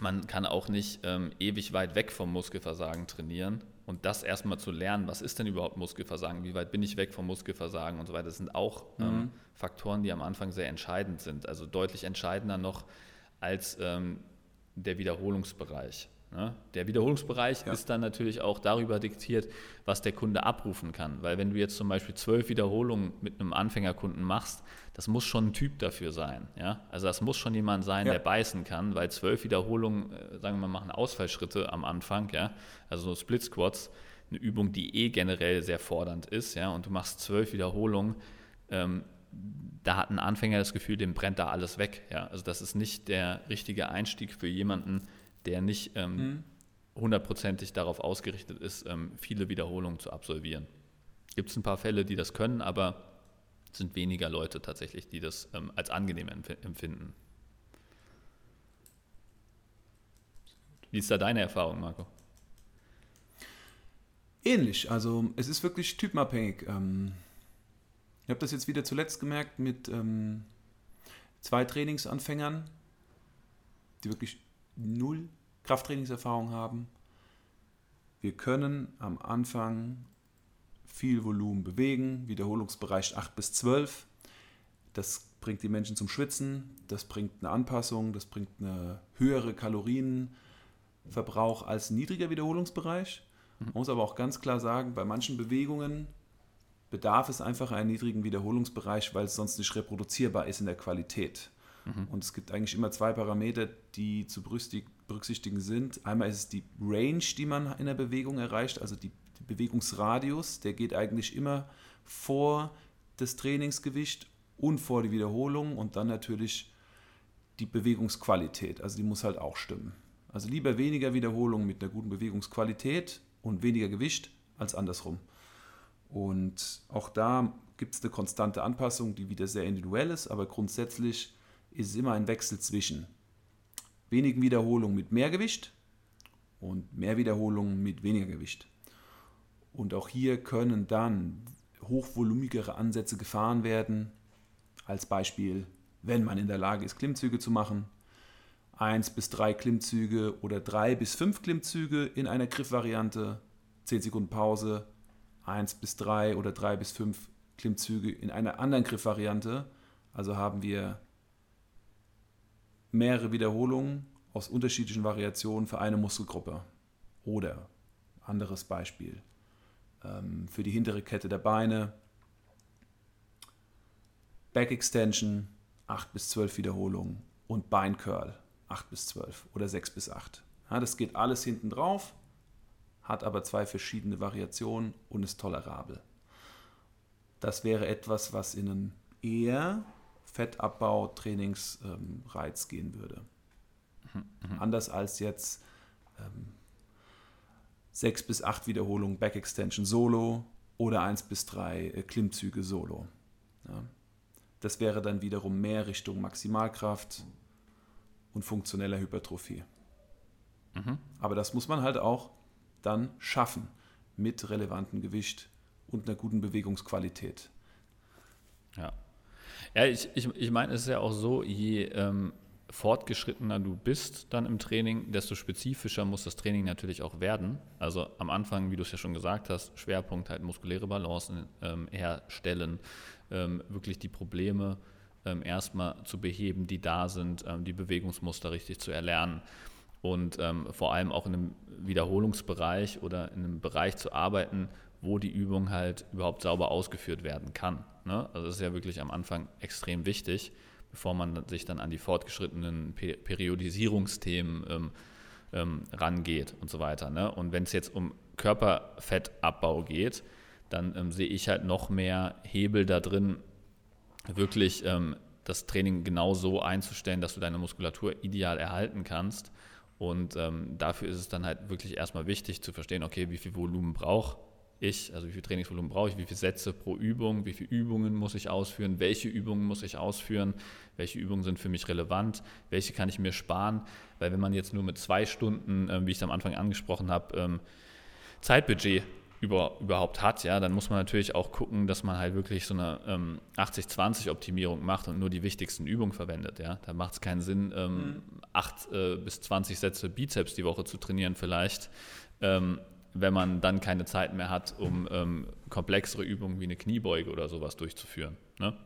man kann auch nicht ähm, ewig weit weg vom Muskelversagen trainieren. Und das erstmal zu lernen, was ist denn überhaupt Muskelversagen, wie weit bin ich weg vom Muskelversagen und so weiter, das sind auch ähm, mhm. ähm, Faktoren, die am Anfang sehr entscheidend sind. Also deutlich entscheidender noch als ähm, der Wiederholungsbereich. Ne? Der Wiederholungsbereich ja. ist dann natürlich auch darüber diktiert, was der Kunde abrufen kann. Weil wenn du jetzt zum Beispiel zwölf Wiederholungen mit einem Anfängerkunden machst, das muss schon ein Typ dafür sein. Ja? Also das muss schon jemand sein, ja. der beißen kann, weil zwölf Wiederholungen, äh, sagen wir mal, machen Ausfallschritte am Anfang, ja? also so Split Squats, eine Übung, die eh generell sehr fordernd ist, ja? und du machst zwölf Wiederholungen, ähm, da hat ein Anfänger das Gefühl, dem brennt da alles weg. Ja? Also das ist nicht der richtige Einstieg für jemanden, der nicht ähm, mhm. hundertprozentig darauf ausgerichtet ist, ähm, viele Wiederholungen zu absolvieren. Gibt es ein paar Fälle, die das können, aber es sind weniger Leute tatsächlich, die das ähm, als angenehm empfinden. Wie ist da deine Erfahrung, Marco? Ähnlich, also es ist wirklich typenabhängig. Ähm, ich habe das jetzt wieder zuletzt gemerkt mit ähm, zwei Trainingsanfängern, die wirklich null Krafttrainingserfahrung haben. Wir können am Anfang viel Volumen bewegen, Wiederholungsbereich 8 bis 12. Das bringt die Menschen zum Schwitzen, das bringt eine Anpassung, das bringt eine höhere Kalorienverbrauch als niedriger Wiederholungsbereich. Man muss aber auch ganz klar sagen, bei manchen Bewegungen bedarf es einfach einen niedrigen Wiederholungsbereich, weil es sonst nicht reproduzierbar ist in der Qualität. Mhm. Und es gibt eigentlich immer zwei Parameter, die zu berücksichtigen sind. Einmal ist es die Range, die man in der Bewegung erreicht, also die, die Bewegungsradius, der geht eigentlich immer vor das Trainingsgewicht und vor die Wiederholung und dann natürlich die Bewegungsqualität, also die muss halt auch stimmen. Also lieber weniger Wiederholungen mit einer guten Bewegungsqualität und weniger Gewicht als andersrum. Und auch da gibt es eine konstante Anpassung, die wieder sehr individuell ist, aber grundsätzlich ist es immer ein Wechsel zwischen wenigen Wiederholungen mit mehr Gewicht und mehr Wiederholungen mit weniger Gewicht. Und auch hier können dann hochvolumigere Ansätze gefahren werden. Als Beispiel, wenn man in der Lage ist, Klimmzüge zu machen. Eins bis drei Klimmzüge oder drei bis fünf Klimmzüge in einer Griffvariante. 10 Sekunden Pause. Eins bis drei oder drei bis fünf Klimmzüge in einer anderen Griffvariante. Also haben wir mehrere Wiederholungen aus unterschiedlichen Variationen für eine Muskelgruppe. Oder anderes Beispiel ähm, für die hintere Kette der Beine. Back Extension 8 bis 12 Wiederholungen und Beincurl 8 bis 12 oder 6 bis 8. Ja, das geht alles hinten drauf, hat aber zwei verschiedene Variationen und ist tolerabel. Das wäre etwas, was in einen eher Fettabbau, Trainingsreiz gehen würde. Mhm. Anders als jetzt ähm, sechs bis acht Wiederholungen Back Extension Solo oder eins bis drei äh, Klimmzüge Solo. Ja. Das wäre dann wiederum mehr Richtung Maximalkraft und funktioneller Hypertrophie. Mhm. Aber das muss man halt auch dann schaffen mit relevantem Gewicht und einer guten Bewegungsqualität. Ja. Ja, ich, ich, ich meine, es ist ja auch so, je ähm, fortgeschrittener du bist dann im Training, desto spezifischer muss das Training natürlich auch werden. Also am Anfang, wie du es ja schon gesagt hast, Schwerpunkt halt muskuläre Balancen ähm, herstellen, ähm, wirklich die Probleme ähm, erstmal zu beheben, die da sind, ähm, die Bewegungsmuster richtig zu erlernen und ähm, vor allem auch in einem Wiederholungsbereich oder in einem Bereich zu arbeiten, wo die Übung halt überhaupt sauber ausgeführt werden kann. Ne? Also das ist ja wirklich am Anfang extrem wichtig bevor man sich dann an die fortgeschrittenen Periodisierungsthemen ähm, ähm, rangeht und so weiter. Ne? Und wenn es jetzt um Körperfettabbau geht, dann ähm, sehe ich halt noch mehr Hebel da drin, wirklich ähm, das Training genau so einzustellen, dass du deine Muskulatur ideal erhalten kannst. Und ähm, dafür ist es dann halt wirklich erstmal wichtig zu verstehen, okay, wie viel Volumen braucht ich, also wie viel Trainingsvolumen brauche ich, wie viele Sätze pro Übung, wie viele Übungen muss ich ausführen, welche Übungen muss ich ausführen, welche Übungen sind für mich relevant, welche kann ich mir sparen, weil wenn man jetzt nur mit zwei Stunden, äh, wie ich es am Anfang angesprochen habe, ähm, Zeitbudget über, überhaupt hat, ja, dann muss man natürlich auch gucken, dass man halt wirklich so eine ähm, 80-20-Optimierung macht und nur die wichtigsten Übungen verwendet. Ja. Da macht es keinen Sinn, ähm, mhm. 8 äh, bis 20 Sätze Bizeps die Woche zu trainieren vielleicht. Ähm, wenn man dann keine Zeit mehr hat, um ähm, komplexere Übungen wie eine Kniebeuge oder sowas durchzuführen. Ne?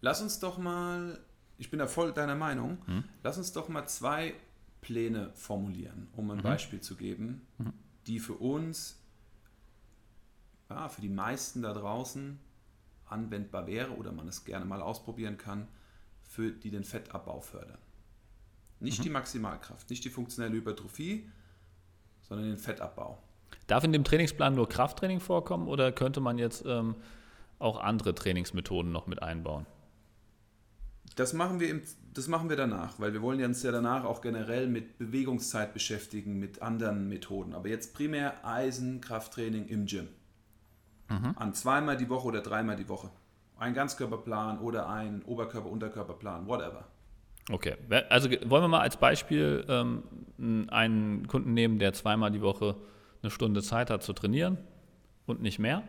Lass uns doch mal, ich bin da voll deiner Meinung, hm? lass uns doch mal zwei Pläne formulieren, um ein mhm. Beispiel zu geben, mhm. die für uns, ja, für die meisten da draußen anwendbar wäre oder man es gerne mal ausprobieren kann, für die den Fettabbau fördern. Nicht mhm. die Maximalkraft, nicht die funktionelle Hypertrophie, sondern den Fettabbau. Darf in dem Trainingsplan nur Krafttraining vorkommen oder könnte man jetzt ähm, auch andere Trainingsmethoden noch mit einbauen? Das machen, wir im, das machen wir danach, weil wir wollen uns ja danach auch generell mit Bewegungszeit beschäftigen, mit anderen Methoden. Aber jetzt primär Eisen, Krafttraining im Gym. Mhm. An zweimal die Woche oder dreimal die Woche. Ein Ganzkörperplan oder ein Oberkörper-Unterkörperplan, whatever. Okay, also wollen wir mal als Beispiel ähm, einen Kunden nehmen, der zweimal die Woche eine Stunde Zeit hat zu trainieren und nicht mehr?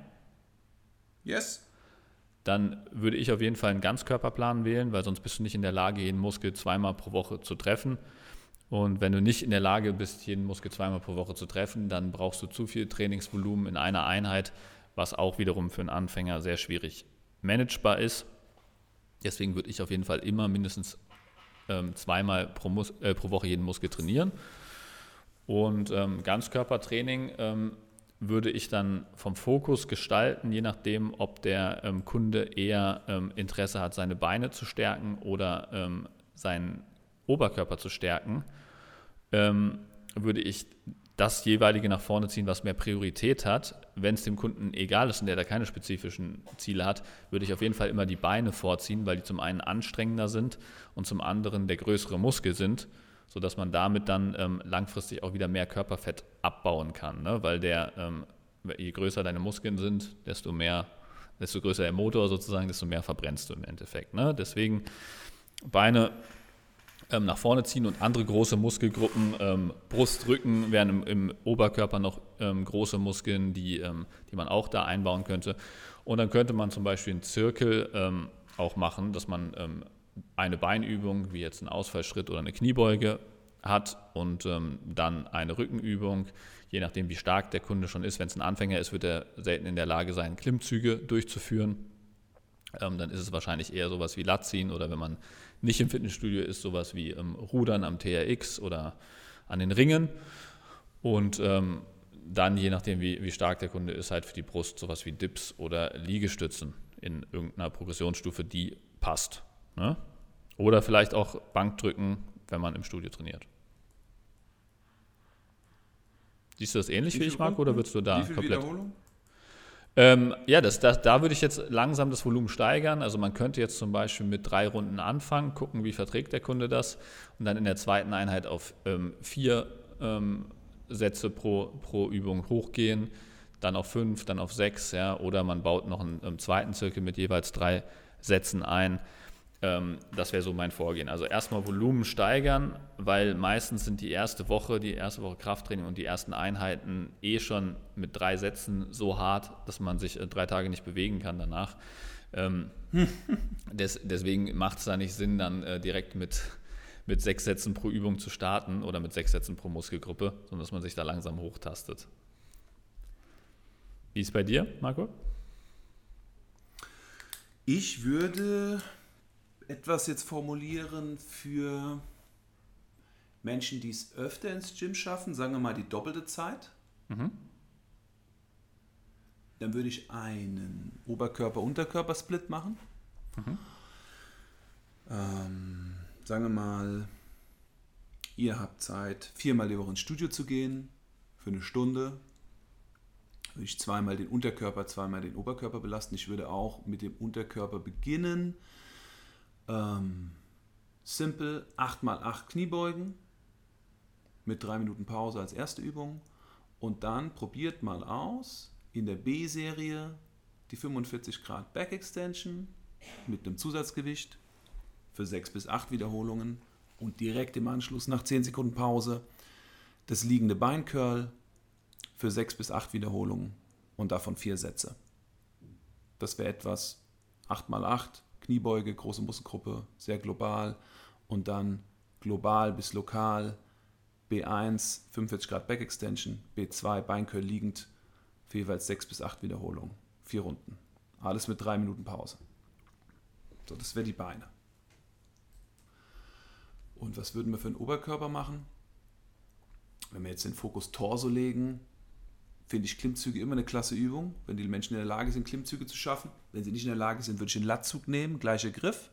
Yes. Dann würde ich auf jeden Fall einen Ganzkörperplan wählen, weil sonst bist du nicht in der Lage, jeden Muskel zweimal pro Woche zu treffen. Und wenn du nicht in der Lage bist, jeden Muskel zweimal pro Woche zu treffen, dann brauchst du zu viel Trainingsvolumen in einer Einheit, was auch wiederum für einen Anfänger sehr schwierig managebar ist. Deswegen würde ich auf jeden Fall immer mindestens ähm, zweimal pro, Mus äh, pro Woche jeden Muskel trainieren. Und ähm, Ganzkörpertraining ähm, würde ich dann vom Fokus gestalten, je nachdem, ob der ähm, Kunde eher ähm, Interesse hat, seine Beine zu stärken oder ähm, seinen Oberkörper zu stärken, ähm, würde ich das jeweilige nach vorne ziehen, was mehr Priorität hat. Wenn es dem Kunden egal ist und der da keine spezifischen Ziele hat, würde ich auf jeden Fall immer die Beine vorziehen, weil die zum einen anstrengender sind und zum anderen der größere Muskel sind, sodass man damit dann ähm, langfristig auch wieder mehr Körperfett abbauen kann. Ne? Weil der, ähm, je größer deine Muskeln sind, desto mehr, desto größer der Motor sozusagen, desto mehr verbrennst du im Endeffekt. Ne? Deswegen Beine ähm, nach vorne ziehen und andere große Muskelgruppen, ähm, Brust, Rücken wären im, im Oberkörper noch ähm, große Muskeln, die, ähm, die man auch da einbauen könnte. Und dann könnte man zum Beispiel einen Zirkel ähm, auch machen, dass man ähm, eine Beinübung, wie jetzt ein Ausfallschritt oder eine Kniebeuge hat und dann eine Rückenübung, je nachdem wie stark der Kunde schon ist. Wenn es ein Anfänger ist, wird er selten in der Lage sein, Klimmzüge durchzuführen. dann ist es wahrscheinlich eher sowas wie Latziehen oder wenn man nicht im Fitnessstudio ist, sowas wie ähm, Rudern am TRX oder an den Ringen. Und ähm, dann, je nachdem, wie, wie stark der Kunde ist, halt für die Brust sowas wie Dips oder Liegestützen in irgendeiner Progressionsstufe, die passt. Ne? Oder vielleicht auch Bankdrücken, wenn man im Studio trainiert. Siehst du das ähnlich wie, wie ich mag oder würdest du da wie komplett? Wiederholung? Ähm, ja, das, das, da würde ich jetzt langsam das Volumen steigern. Also man könnte jetzt zum Beispiel mit drei Runden anfangen, gucken, wie verträgt der Kunde das und dann in der zweiten Einheit auf ähm, vier ähm, Sätze pro, pro Übung hochgehen, dann auf fünf, dann auf sechs, ja, oder man baut noch einen, einen zweiten Zirkel mit jeweils drei Sätzen ein. Ähm, das wäre so mein Vorgehen. Also erstmal Volumen steigern, weil meistens sind die erste Woche, die erste Woche Krafttraining und die ersten Einheiten eh schon mit drei Sätzen so hart, dass man sich äh, drei Tage nicht bewegen kann danach. Ähm, des, deswegen macht es da nicht Sinn, dann äh, direkt mit, mit sechs Sätzen pro Übung zu starten oder mit sechs Sätzen pro Muskelgruppe, sondern dass man sich da langsam hochtastet. Wie ist es bei dir, Marco? Ich würde etwas jetzt formulieren für Menschen, die es öfter ins Gym schaffen, sagen wir mal die doppelte Zeit. Mhm. Dann würde ich einen Oberkörper-Unterkörper-Split machen. Mhm. Ähm, sagen wir mal, ihr habt Zeit, viermal die Woche ins Studio zu gehen, für eine Stunde. Würde ich zweimal den Unterkörper, zweimal den Oberkörper belasten. Ich würde auch mit dem Unterkörper beginnen. Ähm, simple 8x8 Kniebeugen mit drei Minuten Pause als erste Übung. Und dann probiert mal aus in der B-Serie die 45 Grad Back Extension mit einem Zusatzgewicht für 6 bis 8 Wiederholungen und direkt im Anschluss nach 10 Sekunden Pause das liegende Beincurl für 6 bis 8 Wiederholungen und davon 4 Sätze. Das wäre etwas 8 mal 8 Kniebeuge, große Muskelgruppe, sehr global und dann global bis lokal B1 45 Grad Back Extension, B2 Beincurl liegend für jeweils 6 bis 8 Wiederholungen, 4 Runden. Alles mit 3 Minuten Pause. So, das wäre die Beine. Und was würden wir für den Oberkörper machen? Wenn wir jetzt den Fokus Torso legen, finde ich Klimmzüge immer eine klasse Übung, wenn die Menschen in der Lage sind, Klimmzüge zu schaffen. Wenn sie nicht in der Lage sind, würde ich den Latzug nehmen, gleicher Griff.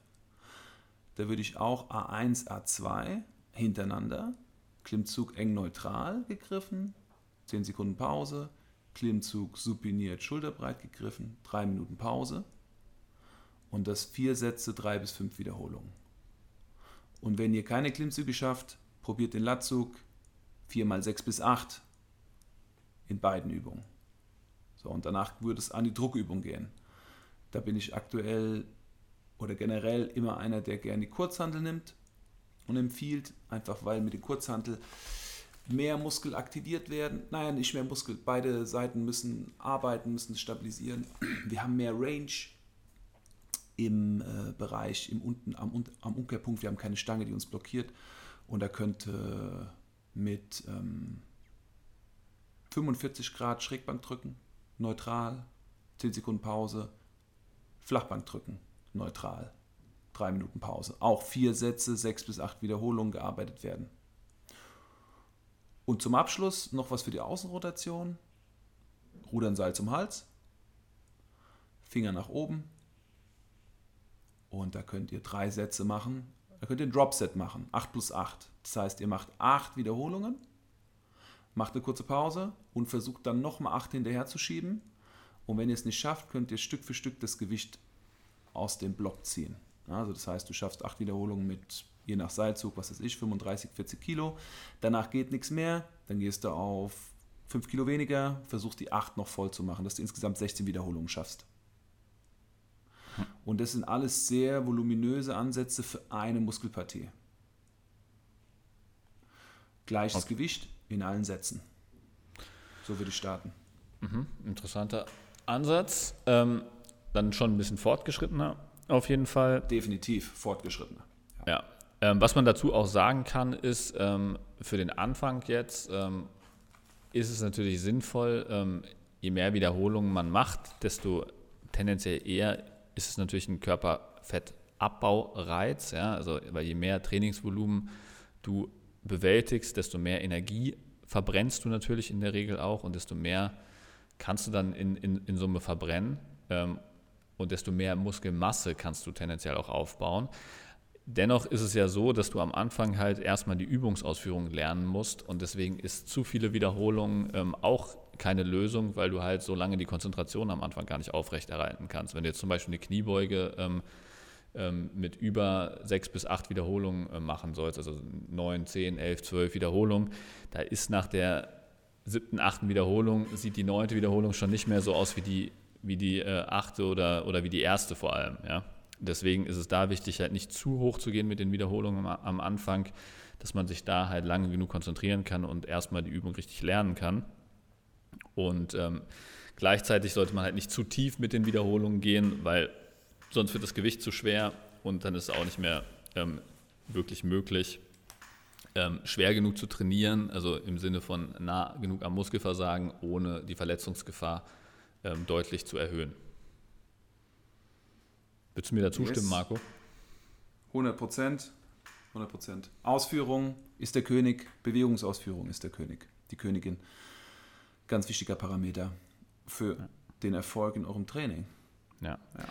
Da würde ich auch A1, A2 hintereinander, Klimmzug eng neutral gegriffen, 10 Sekunden Pause, Klimmzug supiniert schulterbreit gegriffen, 3 Minuten Pause. Und das vier Sätze, drei bis fünf Wiederholungen. Und wenn ihr keine Klimmzüge schafft, probiert den Latzug. 4 mal 6 bis 8 in beiden Übungen. So, und danach würde es an die Druckübung gehen. Da bin ich aktuell oder generell immer einer, der gerne die Kurzhantel nimmt und empfiehlt, einfach weil mit der Kurzhantel mehr Muskel aktiviert werden. Naja, nicht mehr Muskel, beide Seiten müssen arbeiten, müssen stabilisieren. Wir haben mehr Range im äh, Bereich, im unten, am, am, Umkehrpunkt. Wir haben keine Stange, die uns blockiert. Und da könnte mit ähm, 45 Grad Schrägbank drücken, neutral, 10 Sekunden Pause, Flachbank drücken, neutral, 3 Minuten Pause. Auch vier Sätze, 6 bis 8 Wiederholungen gearbeitet werden. Und zum Abschluss noch was für die Außenrotation. Rudern Seil zum Hals, Finger nach oben, und da könnt ihr drei Sätze machen. Da könnt ihr ein Drop-Set machen, 8 plus 8. Das heißt, ihr macht 8 Wiederholungen, macht eine kurze Pause und versucht dann nochmal 8 hinterher zu schieben. Und wenn ihr es nicht schafft, könnt ihr Stück für Stück das Gewicht aus dem Block ziehen. Also das heißt, du schaffst 8 Wiederholungen mit, je nach Seilzug, was weiß ich, 35, 40 Kilo. Danach geht nichts mehr, dann gehst du auf 5 Kilo weniger, versuchst die 8 noch voll zu machen, dass du insgesamt 16 Wiederholungen schaffst. Und das sind alles sehr voluminöse Ansätze für eine Muskelpartie. Gleiches okay. Gewicht in allen Sätzen. So würde ich starten. Mhm, interessanter Ansatz. Ähm, dann schon ein bisschen fortgeschrittener auf jeden Fall. Definitiv fortgeschrittener. Ja. ja. Ähm, was man dazu auch sagen kann, ist, ähm, für den Anfang jetzt ähm, ist es natürlich sinnvoll, ähm, je mehr Wiederholungen man macht, desto tendenziell eher ist es natürlich ein Körperfettabbaureiz, ja, also weil je mehr Trainingsvolumen du bewältigst, desto mehr Energie verbrennst du natürlich in der Regel auch und desto mehr kannst du dann in, in, in Summe verbrennen ähm, und desto mehr Muskelmasse kannst du tendenziell auch aufbauen. Dennoch ist es ja so, dass du am Anfang halt erstmal die Übungsausführung lernen musst und deswegen ist zu viele Wiederholungen ähm, auch keine Lösung, weil du halt so lange die Konzentration am Anfang gar nicht aufrechterhalten kannst. Wenn du jetzt zum Beispiel eine Kniebeuge ähm, mit über sechs bis acht Wiederholungen äh, machen sollst, also neun, zehn, elf, zwölf Wiederholungen, da ist nach der siebten, achten Wiederholung, sieht die neunte Wiederholung schon nicht mehr so aus wie die, wie die äh, achte oder, oder wie die erste vor allem. Ja? Deswegen ist es da wichtig, halt nicht zu hoch zu gehen mit den Wiederholungen am, am Anfang, dass man sich da halt lange genug konzentrieren kann und erstmal die Übung richtig lernen kann. Und ähm, gleichzeitig sollte man halt nicht zu tief mit den Wiederholungen gehen, weil sonst wird das Gewicht zu schwer und dann ist es auch nicht mehr ähm, wirklich möglich, ähm, schwer genug zu trainieren, also im Sinne von nah genug am Muskelversagen, ohne die Verletzungsgefahr ähm, deutlich zu erhöhen. Würdest du mir da zustimmen, yes. Marco? 100 Prozent. 100 Prozent. Ausführung ist der König, Bewegungsausführung ist der König, die Königin. Ganz wichtiger Parameter für ja. den Erfolg in eurem Training. Ja. ja.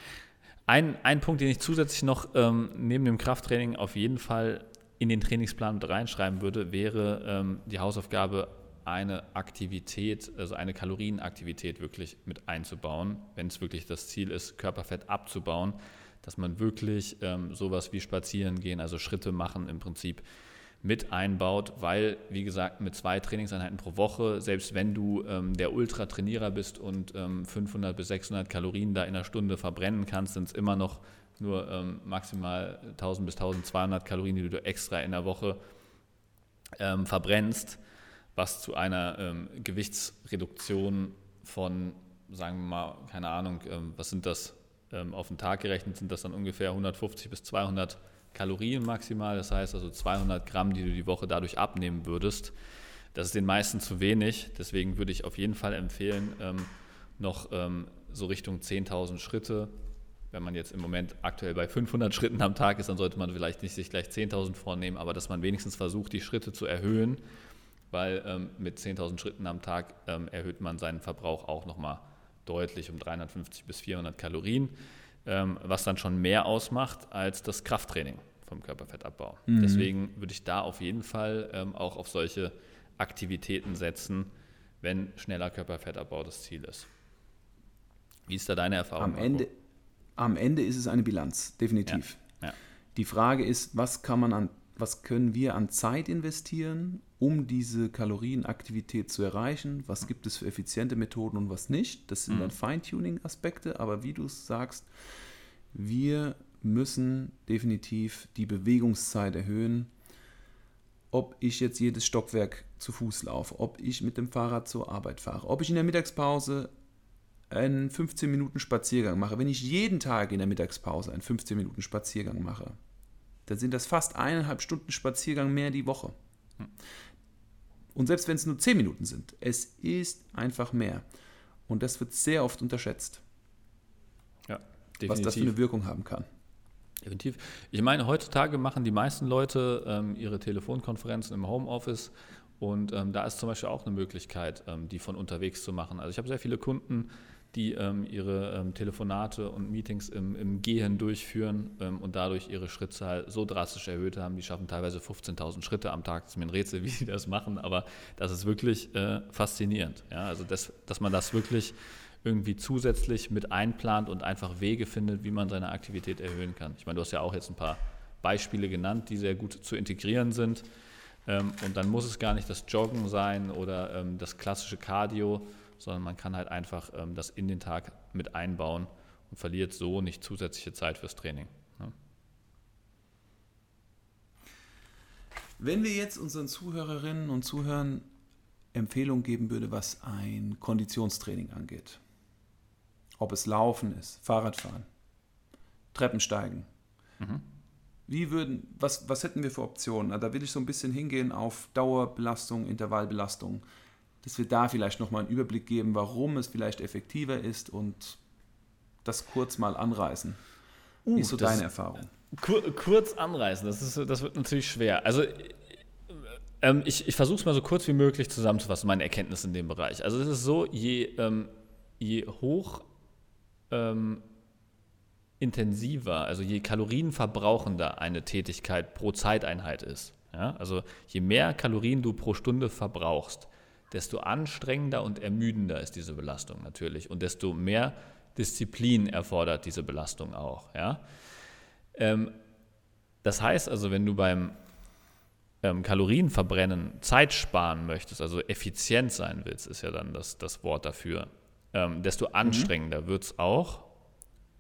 Ein, ein Punkt, den ich zusätzlich noch ähm, neben dem Krafttraining auf jeden Fall in den Trainingsplan mit reinschreiben würde, wäre ähm, die Hausaufgabe, eine Aktivität, also eine Kalorienaktivität wirklich mit einzubauen, wenn es wirklich das Ziel ist, Körperfett abzubauen dass man wirklich ähm, sowas wie Spazieren gehen, also Schritte machen im Prinzip mit einbaut, weil, wie gesagt, mit zwei Trainingseinheiten pro Woche, selbst wenn du ähm, der Ultratrainierer bist und ähm, 500 bis 600 Kalorien da in einer Stunde verbrennen kannst, sind es immer noch nur ähm, maximal 1000 bis 1200 Kalorien, die du extra in der Woche ähm, verbrennst, was zu einer ähm, Gewichtsreduktion von, sagen wir mal, keine Ahnung, ähm, was sind das, auf den Tag gerechnet sind das dann ungefähr 150 bis 200 Kalorien maximal. Das heißt also 200 Gramm, die du die Woche dadurch abnehmen würdest. Das ist den meisten zu wenig. Deswegen würde ich auf jeden Fall empfehlen, ähm, noch ähm, so Richtung 10.000 Schritte. Wenn man jetzt im Moment aktuell bei 500 Schritten am Tag ist, dann sollte man vielleicht nicht sich gleich 10.000 vornehmen, aber dass man wenigstens versucht, die Schritte zu erhöhen, weil ähm, mit 10.000 Schritten am Tag ähm, erhöht man seinen Verbrauch auch nochmal deutlich um 350 bis 400 Kalorien, was dann schon mehr ausmacht als das Krafttraining vom Körperfettabbau. Mhm. Deswegen würde ich da auf jeden Fall ähm, auch auf solche Aktivitäten setzen, wenn schneller Körperfettabbau das Ziel ist. Wie ist da deine Erfahrung? Am Ende, am Ende ist es eine Bilanz, definitiv. Ja, ja. Die Frage ist, was kann man an was können wir an Zeit investieren, um diese Kalorienaktivität zu erreichen? Was gibt es für effiziente Methoden und was nicht? Das sind mhm. dann Feintuning-Aspekte, aber wie du es sagst, wir müssen definitiv die Bewegungszeit erhöhen. Ob ich jetzt jedes Stockwerk zu Fuß laufe, ob ich mit dem Fahrrad zur Arbeit fahre, ob ich in der Mittagspause einen 15 Minuten Spaziergang mache, wenn ich jeden Tag in der Mittagspause einen 15 Minuten Spaziergang mache, dann sind das fast eineinhalb Stunden Spaziergang mehr die Woche. Und selbst wenn es nur zehn Minuten sind, es ist einfach mehr. Und das wird sehr oft unterschätzt. Ja, definitiv. Was das für eine Wirkung haben kann. Definitiv. Ich meine, heutzutage machen die meisten Leute ähm, ihre Telefonkonferenzen im Homeoffice und ähm, da ist zum Beispiel auch eine Möglichkeit, ähm, die von unterwegs zu machen. Also ich habe sehr viele Kunden, die ähm, ihre ähm, Telefonate und Meetings im, im Gehen durchführen ähm, und dadurch ihre Schrittzahl so drastisch erhöht haben. Die schaffen teilweise 15.000 Schritte am Tag. Das ist mir ein Rätsel, wie sie das machen, aber das ist wirklich äh, faszinierend. Ja? Also, das, dass man das wirklich irgendwie zusätzlich mit einplant und einfach Wege findet, wie man seine Aktivität erhöhen kann. Ich meine, du hast ja auch jetzt ein paar Beispiele genannt, die sehr gut zu integrieren sind. Ähm, und dann muss es gar nicht das Joggen sein oder ähm, das klassische Cardio, sondern man kann halt einfach ähm, das in den Tag mit einbauen und verliert so nicht zusätzliche Zeit fürs Training. Ne? Wenn wir jetzt unseren Zuhörerinnen und Zuhörern Empfehlungen geben würde, was ein Konditionstraining angeht, ob es Laufen ist, Fahrradfahren, Treppensteigen, mhm. Wie würden, was, was hätten wir für Optionen? Da will ich so ein bisschen hingehen auf Dauerbelastung, Intervallbelastung dass wir da vielleicht nochmal einen Überblick geben, warum es vielleicht effektiver ist und das kurz mal anreißen. Uh, Wie ist so deine Erfahrung? Kur kurz anreißen, das, ist, das wird natürlich schwer. Also ähm, ich, ich versuche es mal so kurz wie möglich zusammenzufassen, meine Erkenntnisse in dem Bereich. Also es ist so, je, ähm, je hoch ähm, intensiver, also je kalorienverbrauchender eine Tätigkeit pro Zeiteinheit ist, ja? also je mehr Kalorien du pro Stunde verbrauchst, desto anstrengender und ermüdender ist diese Belastung natürlich und desto mehr Disziplin erfordert diese Belastung auch. Ja? Ähm, das heißt also, wenn du beim ähm, Kalorienverbrennen Zeit sparen möchtest, also effizient sein willst, ist ja dann das, das Wort dafür, ähm, desto mhm. anstrengender mhm. wird es auch.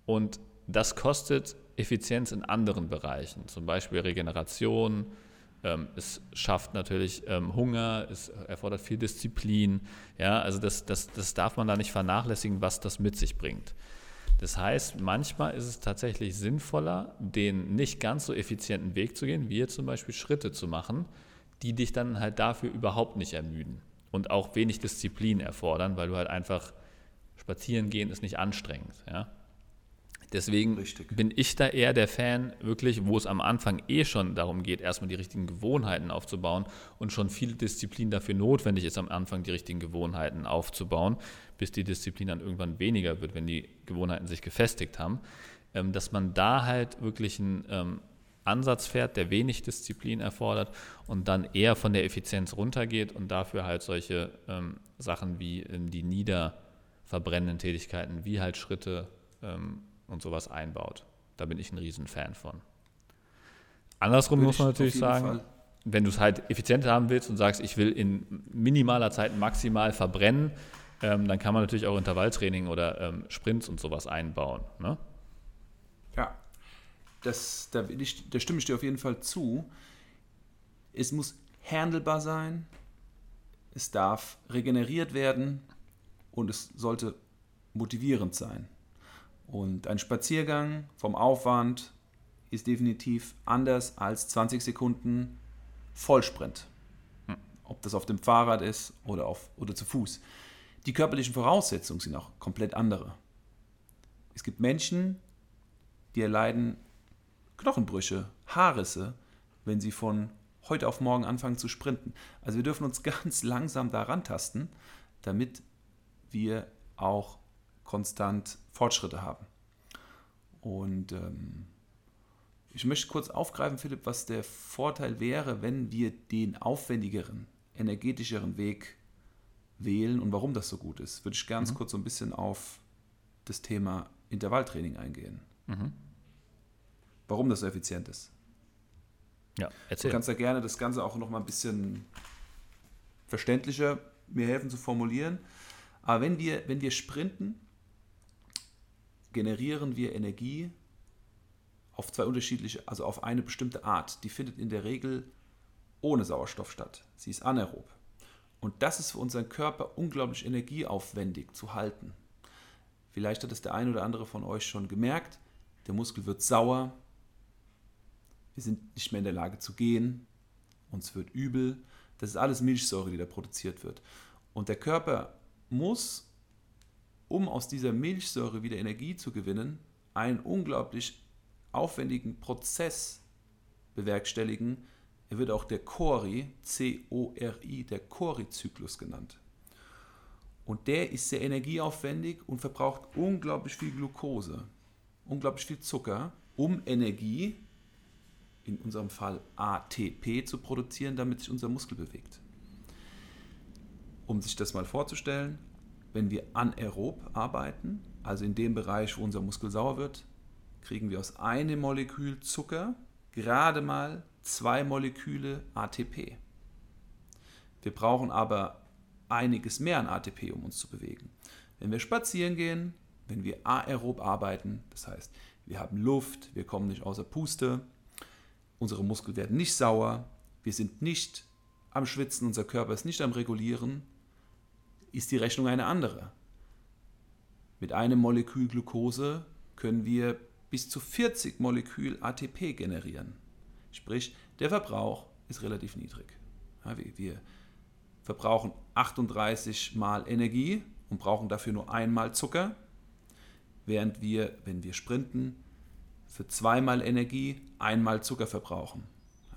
Und das kostet Effizienz in anderen Bereichen, zum Beispiel Regeneration, ähm, es schafft natürlich ähm, Hunger, es erfordert viel Disziplin. Ja, also das, das, das darf man da nicht vernachlässigen, was das mit sich bringt. Das heißt, manchmal ist es tatsächlich sinnvoller, den nicht ganz so effizienten Weg zu gehen, wie jetzt zum Beispiel Schritte zu machen, die dich dann halt dafür überhaupt nicht ermüden und auch wenig Disziplin erfordern, weil du halt einfach spazieren gehen ist nicht anstrengend. Ja? Deswegen Richtig. bin ich da eher der Fan, wirklich, wo es am Anfang eh schon darum geht, erstmal die richtigen Gewohnheiten aufzubauen und schon viel Disziplin dafür notwendig ist, am Anfang die richtigen Gewohnheiten aufzubauen, bis die Disziplin dann irgendwann weniger wird, wenn die Gewohnheiten sich gefestigt haben, ähm, dass man da halt wirklich einen ähm, Ansatz fährt, der wenig Disziplin erfordert und dann eher von der Effizienz runtergeht und dafür halt solche ähm, Sachen wie die niederverbrennenden Tätigkeiten, wie halt Schritte und sowas einbaut. Da bin ich ein Riesenfan von. Andersrum Würde muss man natürlich sagen, Fall. wenn du es halt effizient haben willst und sagst, ich will in minimaler Zeit maximal verbrennen, ähm, dann kann man natürlich auch Intervalltraining oder ähm, Sprints und sowas einbauen. Ne? Ja, das, da, ich, da stimme ich dir auf jeden Fall zu. Es muss handelbar sein, es darf regeneriert werden und es sollte motivierend sein. Und ein Spaziergang vom Aufwand ist definitiv anders als 20 Sekunden Vollsprint. Hm. Ob das auf dem Fahrrad ist oder, auf, oder zu Fuß. Die körperlichen Voraussetzungen sind auch komplett andere. Es gibt Menschen, die erleiden Knochenbrüche, Haarrisse, wenn sie von heute auf morgen anfangen zu sprinten. Also wir dürfen uns ganz langsam daran tasten, damit wir auch konstant Fortschritte haben. Und ähm, ich möchte kurz aufgreifen, Philipp, was der Vorteil wäre, wenn wir den aufwendigeren, energetischeren Weg wählen und warum das so gut ist. Würde ich ganz mhm. kurz so ein bisschen auf das Thema Intervalltraining eingehen. Mhm. Warum das so effizient ist. Ja, erzähl. Du kannst ja gerne das Ganze auch noch mal ein bisschen verständlicher mir helfen zu formulieren. Aber wenn wir, wenn wir sprinten, generieren wir Energie auf zwei unterschiedliche, also auf eine bestimmte Art. Die findet in der Regel ohne Sauerstoff statt. Sie ist anaerob. Und das ist für unseren Körper unglaublich energieaufwendig zu halten. Vielleicht hat es der eine oder andere von euch schon gemerkt. Der Muskel wird sauer. Wir sind nicht mehr in der Lage zu gehen. Uns wird übel. Das ist alles Milchsäure, die da produziert wird. Und der Körper muss um aus dieser Milchsäure wieder Energie zu gewinnen, einen unglaublich aufwendigen Prozess bewerkstelligen. Er wird auch der Cori, C-O-R-I, der Cori-Zyklus genannt. Und der ist sehr energieaufwendig und verbraucht unglaublich viel Glucose, unglaublich viel Zucker, um Energie, in unserem Fall ATP, zu produzieren, damit sich unser Muskel bewegt. Um sich das mal vorzustellen, wenn wir anaerob arbeiten, also in dem Bereich, wo unser Muskel sauer wird, kriegen wir aus einem Molekül Zucker gerade mal zwei Moleküle ATP. Wir brauchen aber einiges mehr an ATP, um uns zu bewegen. Wenn wir spazieren gehen, wenn wir aerob arbeiten, das heißt, wir haben Luft, wir kommen nicht außer Puste, unsere Muskeln werden nicht sauer, wir sind nicht am Schwitzen, unser Körper ist nicht am Regulieren, ist die Rechnung eine andere. Mit einem Molekül Glucose können wir bis zu 40 Molekül ATP generieren. Sprich, der Verbrauch ist relativ niedrig. Ja, wir verbrauchen 38 mal Energie und brauchen dafür nur einmal Zucker, während wir, wenn wir sprinten, für zweimal Energie einmal Zucker verbrauchen.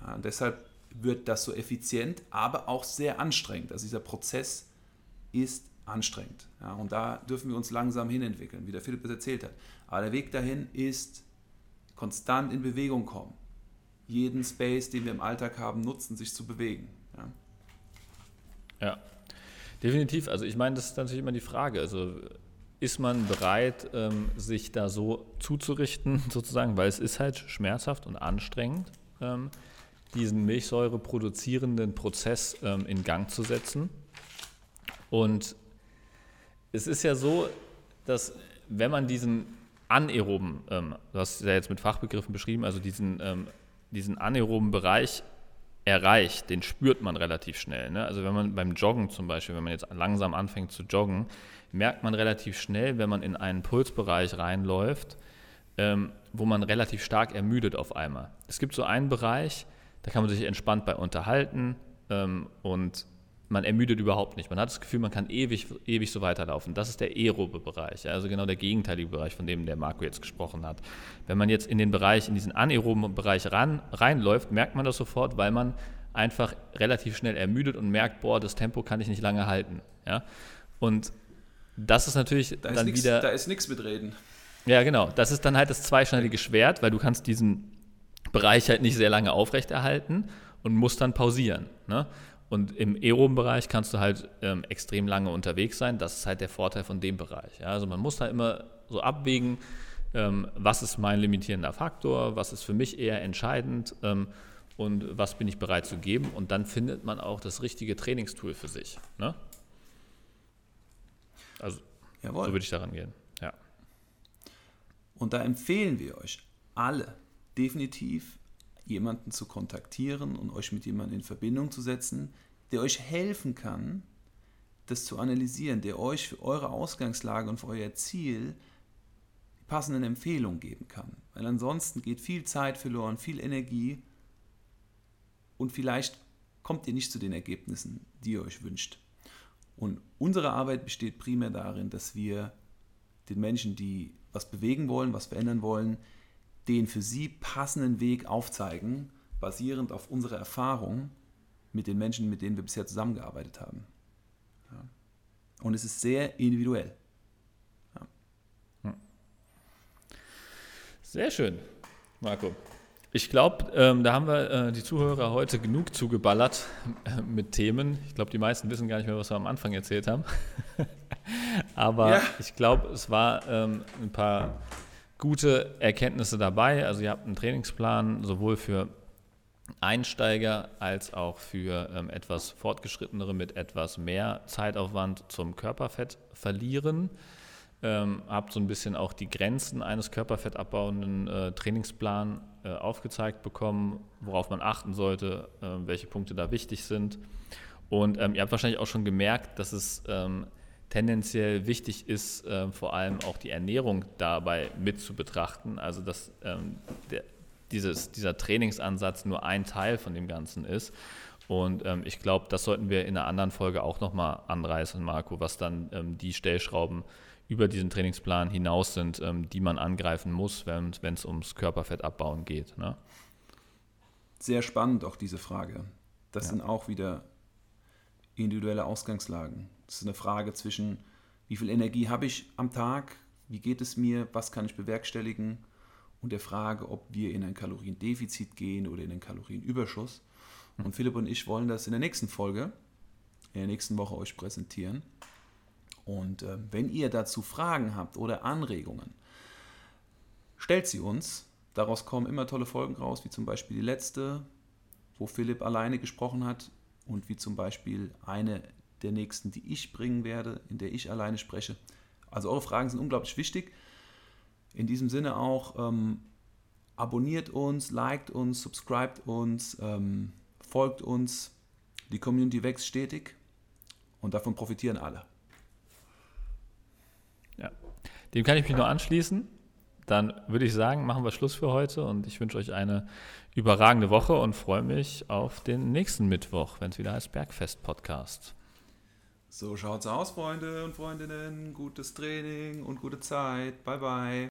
Ja, deshalb wird das so effizient, aber auch sehr anstrengend. Also dieser Prozess ist anstrengend. Ja, und da dürfen wir uns langsam hinentwickeln, wie der Philipp es erzählt hat. Aber der Weg dahin ist konstant in Bewegung kommen. Jeden Space, den wir im Alltag haben, nutzen, sich zu bewegen. Ja, ja. definitiv. Also ich meine, das ist natürlich immer die Frage. Also ist man bereit, ähm, sich da so zuzurichten, sozusagen, weil es ist halt schmerzhaft und anstrengend, ähm, diesen Milchsäure produzierenden Prozess ähm, in Gang zu setzen. Und es ist ja so, dass wenn man diesen anaeroben, ähm, du hast ja jetzt mit Fachbegriffen beschrieben, also diesen, ähm, diesen anaeroben Bereich erreicht, den spürt man relativ schnell. Ne? Also wenn man beim Joggen zum Beispiel, wenn man jetzt langsam anfängt zu joggen, merkt man relativ schnell, wenn man in einen Pulsbereich reinläuft, ähm, wo man relativ stark ermüdet auf einmal. Es gibt so einen Bereich, da kann man sich entspannt bei unterhalten ähm, und man ermüdet überhaupt nicht. Man hat das Gefühl, man kann ewig, ewig so weiterlaufen. Das ist der aerobe Bereich, also genau der gegenteilige Bereich, von dem der Marco jetzt gesprochen hat. Wenn man jetzt in den Bereich, in diesen anaeroben Bereich ran, reinläuft, merkt man das sofort, weil man einfach relativ schnell ermüdet und merkt, boah, das Tempo kann ich nicht lange halten. Ja? Und das ist natürlich Da ist dann nix- wieder. Da ist nichts mit reden. Ja, genau. Das ist dann halt das zweischneidige Schwert, weil du kannst diesen Bereich halt nicht sehr lange aufrechterhalten und musst dann pausieren. Ne? Und im aeroben Bereich kannst du halt ähm, extrem lange unterwegs sein. Das ist halt der Vorteil von dem Bereich. Ja? Also man muss da immer so abwägen, ähm, was ist mein limitierender Faktor, was ist für mich eher entscheidend ähm, und was bin ich bereit zu geben. Und dann findet man auch das richtige Trainingstool für sich. Ne? Also Jawohl. so würde ich daran gehen. Ja. Und da empfehlen wir euch alle definitiv jemanden zu kontaktieren und euch mit jemandem in Verbindung zu setzen, der euch helfen kann, das zu analysieren, der euch für eure Ausgangslage und für euer Ziel die passenden Empfehlungen geben kann. Weil ansonsten geht viel Zeit verloren, viel Energie und vielleicht kommt ihr nicht zu den Ergebnissen, die ihr euch wünscht. Und unsere Arbeit besteht primär darin, dass wir den Menschen, die was bewegen wollen, was verändern wollen, den für sie passenden Weg aufzeigen, basierend auf unserer Erfahrung mit den Menschen, mit denen wir bisher zusammengearbeitet haben. Ja. Und es ist sehr individuell. Sehr schön, Marco. Ich glaube, ähm, da haben wir äh, die Zuhörer heute genug zugeballert äh, mit Themen. Ich glaube, die meisten wissen gar nicht mehr, was wir am Anfang erzählt haben. Aber Ja. ich glaube, es war ähm, ein paar gute Erkenntnisse dabei. Also ihr habt einen Trainingsplan sowohl für Einsteiger als auch für ähm, etwas fortgeschrittenere mit etwas mehr Zeitaufwand zum Körperfett verlieren. Ähm, habt so ein bisschen auch die Grenzen eines körperfettabbauenden äh, Trainingsplan äh, aufgezeigt bekommen, worauf man achten sollte, äh, welche Punkte da wichtig sind. Und ähm, ihr habt wahrscheinlich auch schon gemerkt, dass es ähm, tendenziell wichtig ist, äh, vor allem auch die Ernährung dabei mit zu betrachten. Also dass ähm, der, dieses, dieser Trainingsansatz nur ein Teil von dem Ganzen ist. Und ähm, ich glaube, das sollten wir in einer anderen Folge auch nochmal anreißen, Marco, was dann ähm, die Stellschrauben über diesen Trainingsplan hinaus sind, ähm, die man angreifen muss, wenn es ums Körperfettabbauen geht. Ne? Sehr spannend auch diese Frage. Das Ja. sind auch wieder individuelle Ausgangslagen. Das ist eine Frage zwischen, wie viel Energie habe ich am Tag, wie geht es mir, was kann ich bewerkstelligen und der Frage, ob wir in ein Kaloriendefizit gehen oder in einen Kalorienüberschuss. Und Philipp und ich wollen das in der nächsten Folge, in der nächsten Woche euch präsentieren. Und äh, wenn ihr dazu Fragen habt oder Anregungen, stellt sie uns. Daraus kommen immer tolle Folgen raus, wie zum Beispiel die letzte, wo Philipp alleine gesprochen hat und wie zum Beispiel eine der nächsten, die ich bringen werde, in der ich alleine spreche. Also eure Fragen sind unglaublich wichtig. In diesem Sinne auch ähm, abonniert uns, liked uns, subscribt uns, ähm, folgt uns. Die Community wächst stetig und davon profitieren alle. Ja. Dem kann ich mich nur anschließen. Dann würde ich sagen, machen wir Schluss für heute und ich wünsche euch eine überragende Woche und freue mich auf den nächsten Mittwoch, wenn es wieder heißt Bergfest Podcast. So schaut's aus, Freunde und Freundinnen. Gutes Training und gute Zeit. Bye bye.